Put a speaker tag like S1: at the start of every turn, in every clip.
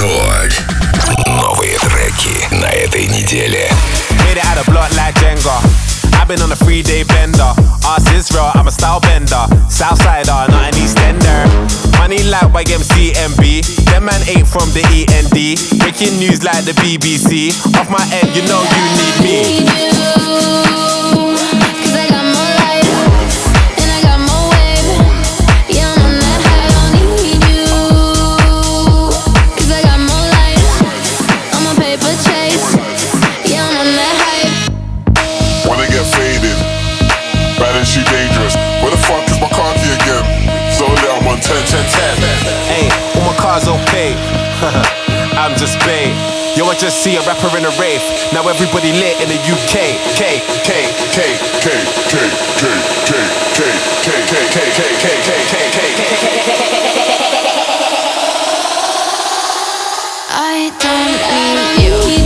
S1: Рекорд. Новые треки на этой неделе.
S2: Made it out of block like Jenga. I've been on a three day bender. Ask Israel, I'm a style bender. Southsider, not an Eastender. Money like YMCMB. Them man ain't from the END. Breaking news like the BBC. Off my head, you know you need me.
S3: Need you.
S2: I'm just bait. Yo, I just see a rapper in a rave. Now everybody lit in the UK. K, K, K,
S4: K, K, K, K, K, K, K, K, K, K, K,
S2: K, K, K,
S3: I don't need you.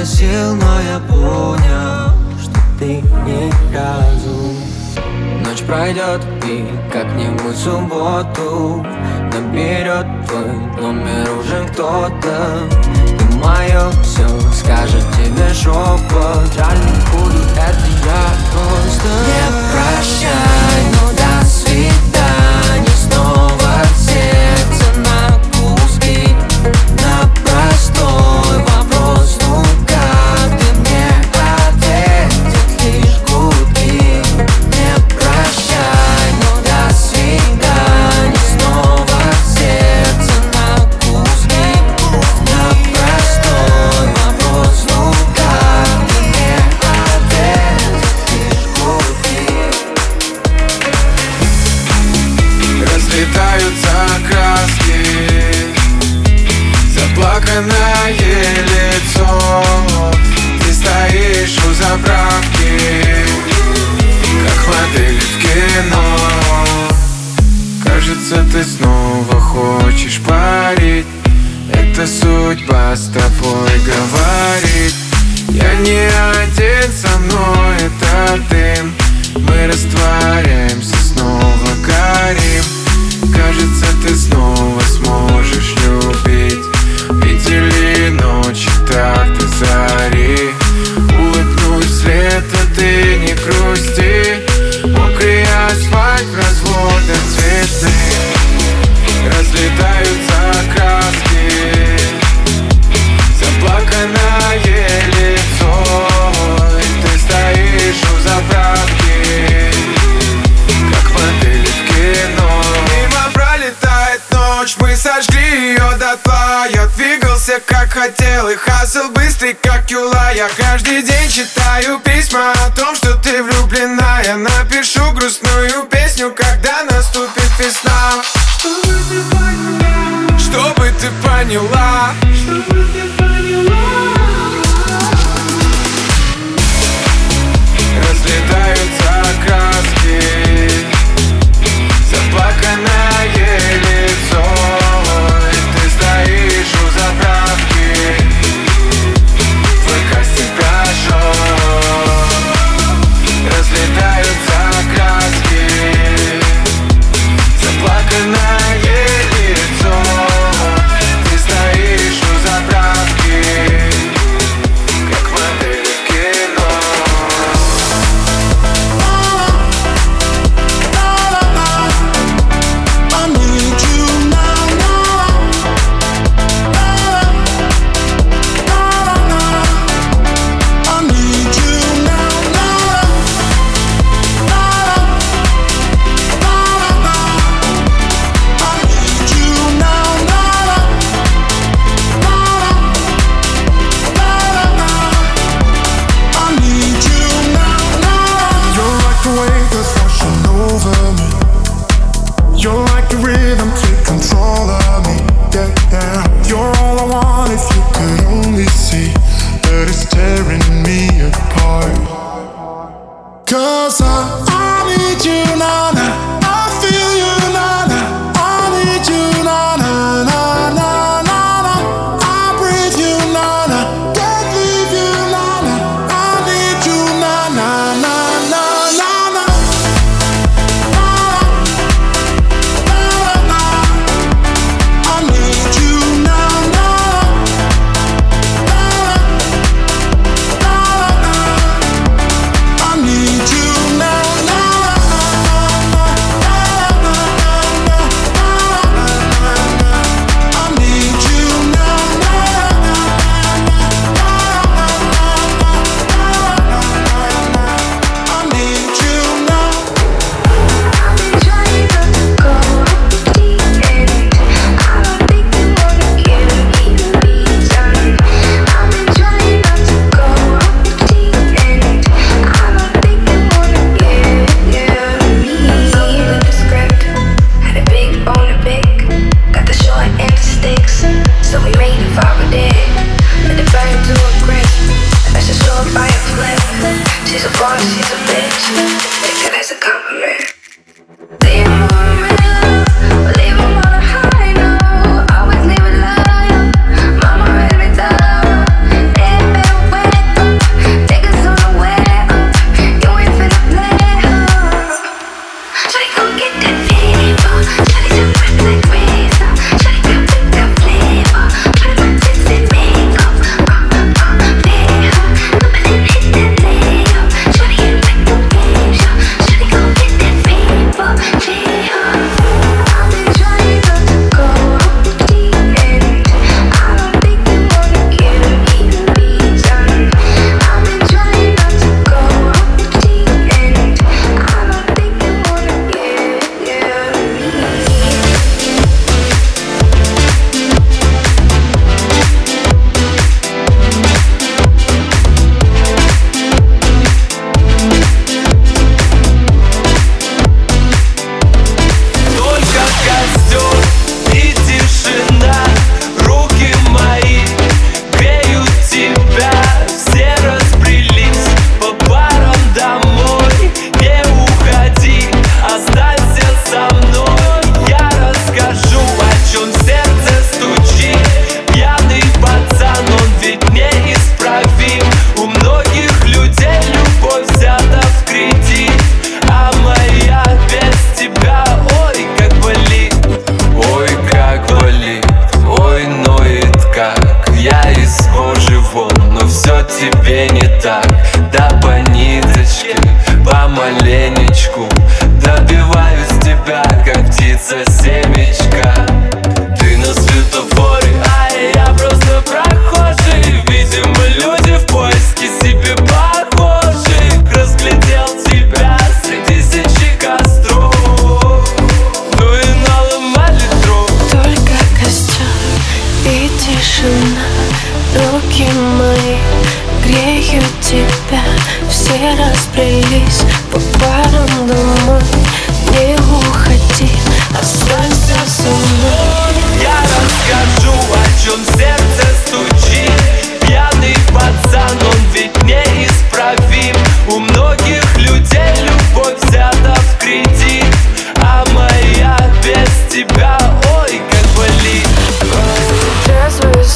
S5: носил, но я понял, что ты не разум. Ночь пройдет и как-нибудь субботу Наберет твой номер уже кто-то. Ты мое все скажет тебе шепот Реально хули это я просто Не прощай, ну до свидания.
S6: судьба с тобой говорит Я не один, со мной это ты. Мы растворяемся, снова горим. Кажется, ты снова Влюбился как хотел и хасл быстрый как юла. Я каждый день читаю письма о том, что ты влюблена Я напишу грустную песню, когда наступит весна. Чтобы ты поняла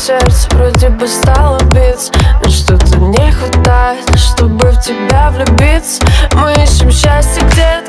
S7: сердце вроде бы стало биться Но что-то не хватает, чтобы в тебя влюбиться. Мы ищем счастье где-то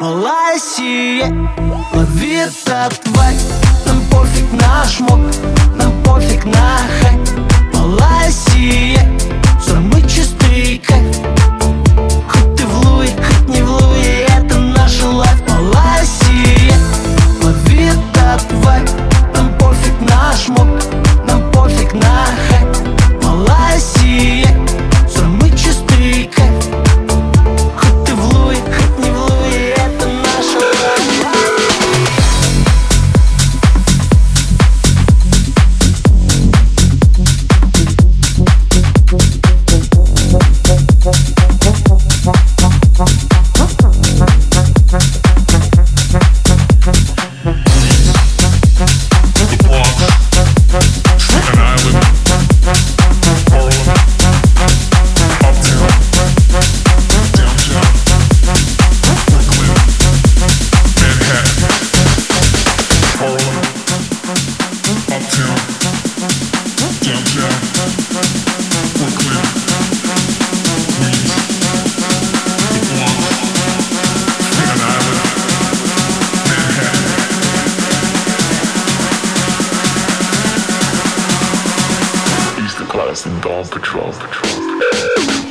S8: малая сие Лови этот вайб Нам пофиг
S9: на
S8: шмот Нам пофиг
S9: на
S8: хайп Малая сие чистый кайф. Хоть ты в луи, хоть не в луи Это наша лайф. Малая сие Лови этот вайб Нам пофиг наш шмот
S10: Podcast and Dawn Patrol. Patrol.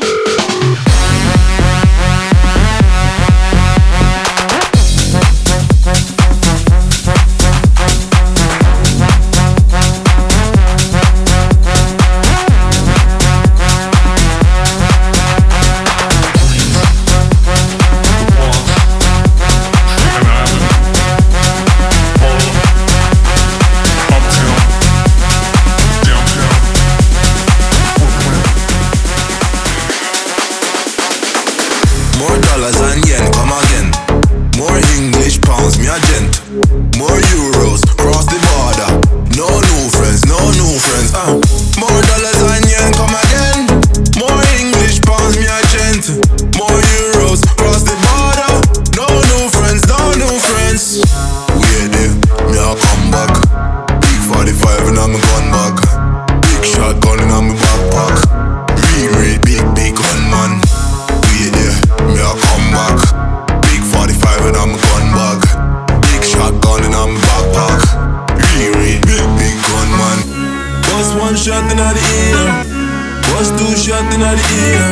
S11: shot in the ear.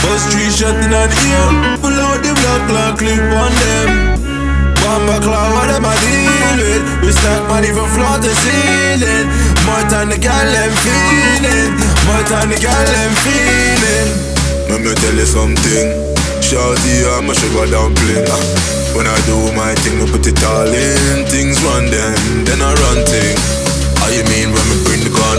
S11: Bust three shot in the ear. Pull out the block clock, clip on them. Bomber claw, what am I deal with? We stack money from floor to ceiling. More time the girl I'm feeling. More time the girl I'm feeling. Let me tell you something. Shorty, I'm a sugar dumpling. Ah, when I do my thing, I put it all in. Things run then, then I run things. How you mean when we bring the car?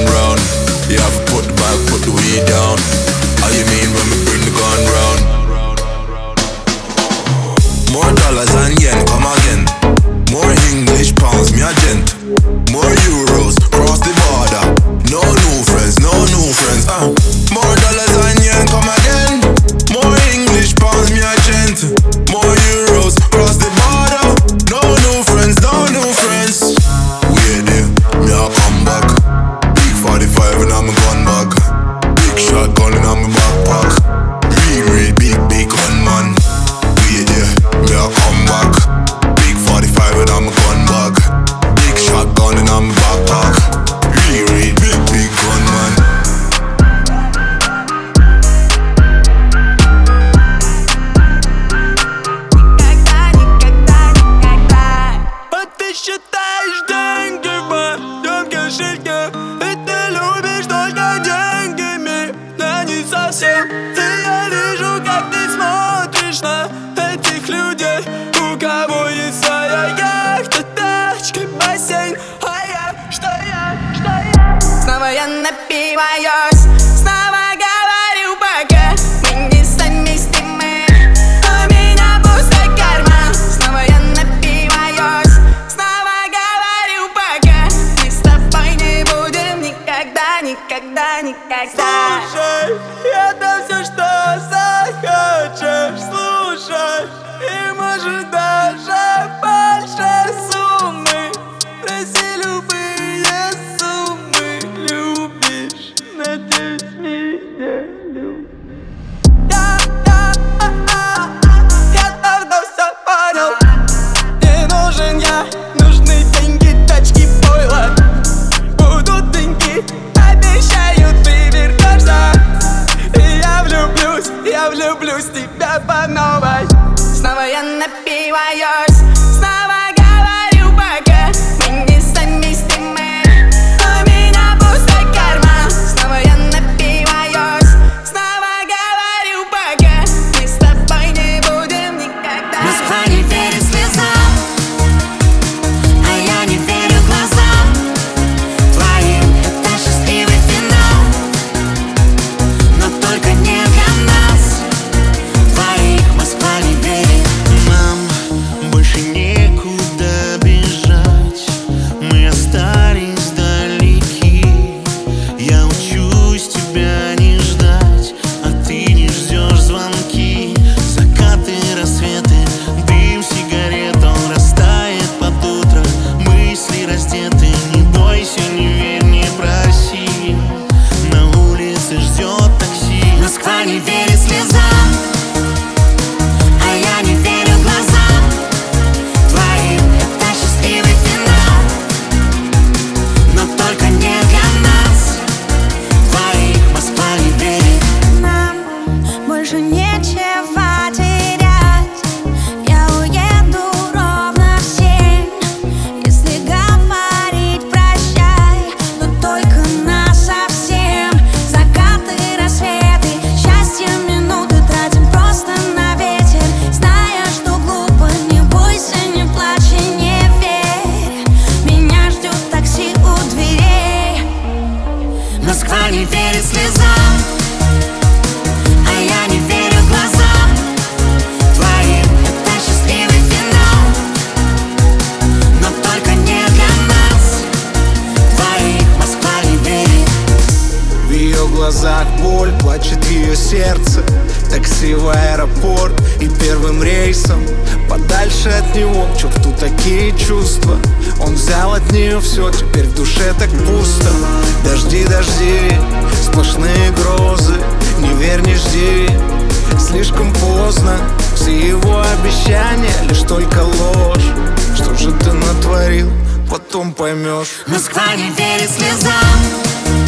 S12: and let be my yours.
S5: не верю слезам А я не верю глазам. Твоим это счастливый финал Но только не для нас. Твоих Москва не верит
S8: В ее глазах боль, плачет ее сердце. Такси в аэропорт и первым рейсом. Подальше от него, к черту такие чувства. Он взял от нее все, теперь в душе так пусто. Дожди, дожди, поздно. Все его обещания лишь только ложь. Что же ты натворил, потом поймешь.
S5: Москва не верит слезам